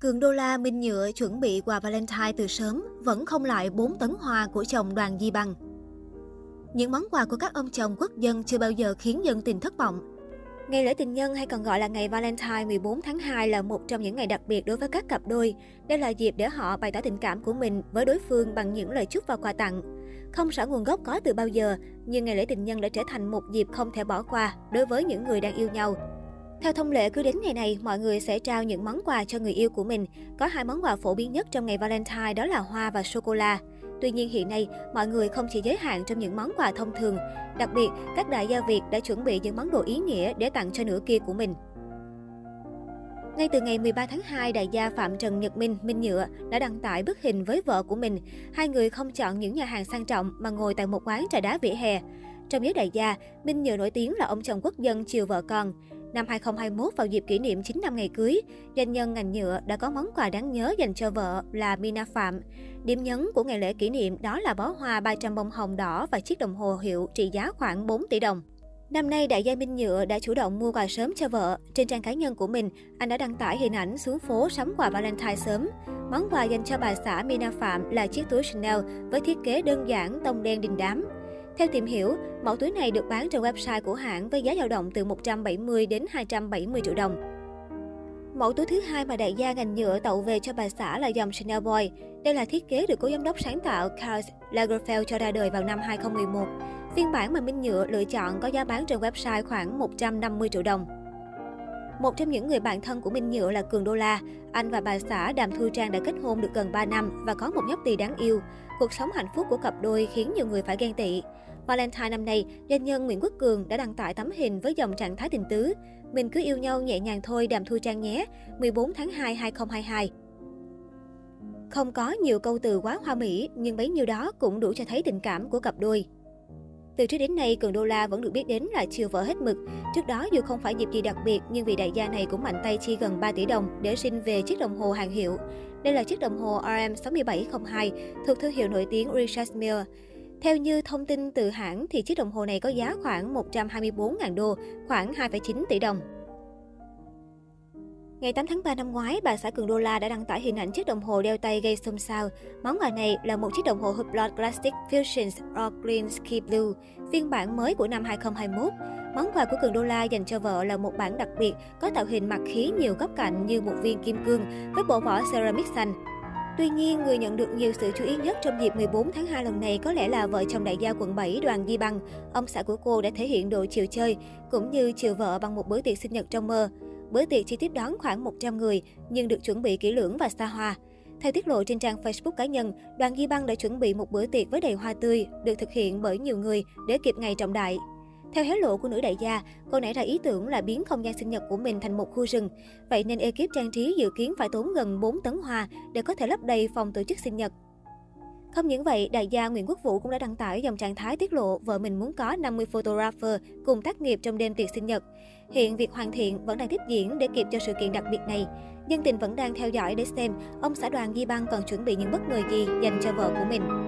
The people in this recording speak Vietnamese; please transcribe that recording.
Cường đô la Minh Nhựa chuẩn bị quà Valentine từ sớm, vẫn không lại 4 tấn hoa của chồng đoàn Di Bằng. Những món quà của các ông chồng quốc dân chưa bao giờ khiến dân tình thất vọng. Ngày lễ tình nhân hay còn gọi là ngày Valentine 14 tháng 2 là một trong những ngày đặc biệt đối với các cặp đôi. Đây là dịp để họ bày tỏ tình cảm của mình với đối phương bằng những lời chúc và quà tặng. Không rõ nguồn gốc có từ bao giờ, nhưng ngày lễ tình nhân đã trở thành một dịp không thể bỏ qua đối với những người đang yêu nhau. Theo thông lệ, cứ đến ngày này, mọi người sẽ trao những món quà cho người yêu của mình. Có hai món quà phổ biến nhất trong ngày Valentine đó là hoa và sô-cô-la. Tuy nhiên hiện nay, mọi người không chỉ giới hạn trong những món quà thông thường. Đặc biệt, các đại gia Việt đã chuẩn bị những món đồ ý nghĩa để tặng cho nửa kia của mình. Ngay từ ngày 13 tháng 2, đại gia Phạm Trần Nhật Minh, Minh Nhựa đã đăng tải bức hình với vợ của mình. Hai người không chọn những nhà hàng sang trọng mà ngồi tại một quán trà đá vỉa hè. Trong giới đại gia, Minh Nhựa nổi tiếng là ông chồng quốc dân chiều vợ con. Năm 2021, vào dịp kỷ niệm 9 năm ngày cưới, doanh nhân ngành nhựa đã có món quà đáng nhớ dành cho vợ là Mina Phạm. Điểm nhấn của ngày lễ kỷ niệm đó là bó hoa 300 bông hồng đỏ và chiếc đồng hồ hiệu trị giá khoảng 4 tỷ đồng. Năm nay, đại gia Minh Nhựa đã chủ động mua quà sớm cho vợ. Trên trang cá nhân của mình, anh đã đăng tải hình ảnh xuống phố sắm quà Valentine sớm. Món quà dành cho bà xã Mina Phạm là chiếc túi Chanel với thiết kế đơn giản tông đen đình đám. Theo tìm hiểu, mẫu túi này được bán trên website của hãng với giá dao động từ 170 đến 270 triệu đồng. Mẫu túi thứ hai mà đại gia ngành nhựa tậu về cho bà xã là dòng Chanel Boy. Đây là thiết kế được cố giám đốc sáng tạo Karl Lagerfeld cho ra đời vào năm 2011. Phiên bản mà Minh Nhựa lựa chọn có giá bán trên website khoảng 150 triệu đồng. Một trong những người bạn thân của Minh Nhựa là Cường Đô La. Anh và bà xã Đàm Thu Trang đã kết hôn được gần 3 năm và có một nhóc tỳ đáng yêu. Cuộc sống hạnh phúc của cặp đôi khiến nhiều người phải ghen tị. Valentine năm nay, doanh nhân Nguyễn Quốc Cường đã đăng tải tấm hình với dòng trạng thái tình tứ. Mình cứ yêu nhau nhẹ nhàng thôi Đàm Thu Trang nhé, 14 tháng 2 2022. Không có nhiều câu từ quá hoa mỹ, nhưng bấy nhiêu đó cũng đủ cho thấy tình cảm của cặp đôi. Từ trước đến nay, Cường Đô La vẫn được biết đến là chiều vợ hết mực. Trước đó, dù không phải dịp gì đặc biệt, nhưng vị đại gia này cũng mạnh tay chi gần 3 tỷ đồng để xin về chiếc đồng hồ hàng hiệu. Đây là chiếc đồng hồ RM6702 thuộc thương hiệu nổi tiếng Richard Mille. Theo như thông tin từ hãng thì chiếc đồng hồ này có giá khoảng 124.000 đô, khoảng 2,9 tỷ đồng. Ngày 8 tháng 3 năm ngoái, bà xã Cường Đô La đã đăng tải hình ảnh chiếc đồng hồ đeo tay gây xôn xao. Món quà này là một chiếc đồng hồ Hublot Classic Fusions or Green Ski Blue, phiên bản mới của năm 2021. Món quà của Cường Đô La dành cho vợ là một bản đặc biệt, có tạo hình mặt khí nhiều góc cạnh như một viên kim cương với bộ vỏ ceramic xanh. Tuy nhiên, người nhận được nhiều sự chú ý nhất trong dịp 14 tháng 2 lần này có lẽ là vợ chồng đại gia quận 7 Đoàn Di Băng. Ông xã của cô đã thể hiện độ chiều chơi, cũng như chiều vợ bằng một bữa tiệc sinh nhật trong mơ. Bữa tiệc chỉ tiếp đón khoảng 100 người, nhưng được chuẩn bị kỹ lưỡng và xa hoa. Theo tiết lộ trên trang Facebook cá nhân, đoàn Di Băng đã chuẩn bị một bữa tiệc với đầy hoa tươi, được thực hiện bởi nhiều người để kịp ngày trọng đại. Theo hé lộ của nữ đại gia, cô nảy ra ý tưởng là biến không gian sinh nhật của mình thành một khu rừng. Vậy nên ekip trang trí dự kiến phải tốn gần 4 tấn hoa để có thể lấp đầy phòng tổ chức sinh nhật. Không những vậy, đại gia Nguyễn Quốc Vũ cũng đã đăng tải dòng trạng thái tiết lộ vợ mình muốn có 50 photographer cùng tác nghiệp trong đêm tiệc sinh nhật. Hiện việc hoàn thiện vẫn đang tiếp diễn để kịp cho sự kiện đặc biệt này. Dân tình vẫn đang theo dõi để xem ông xã đoàn Di Băng còn chuẩn bị những bất ngờ gì dành cho vợ của mình.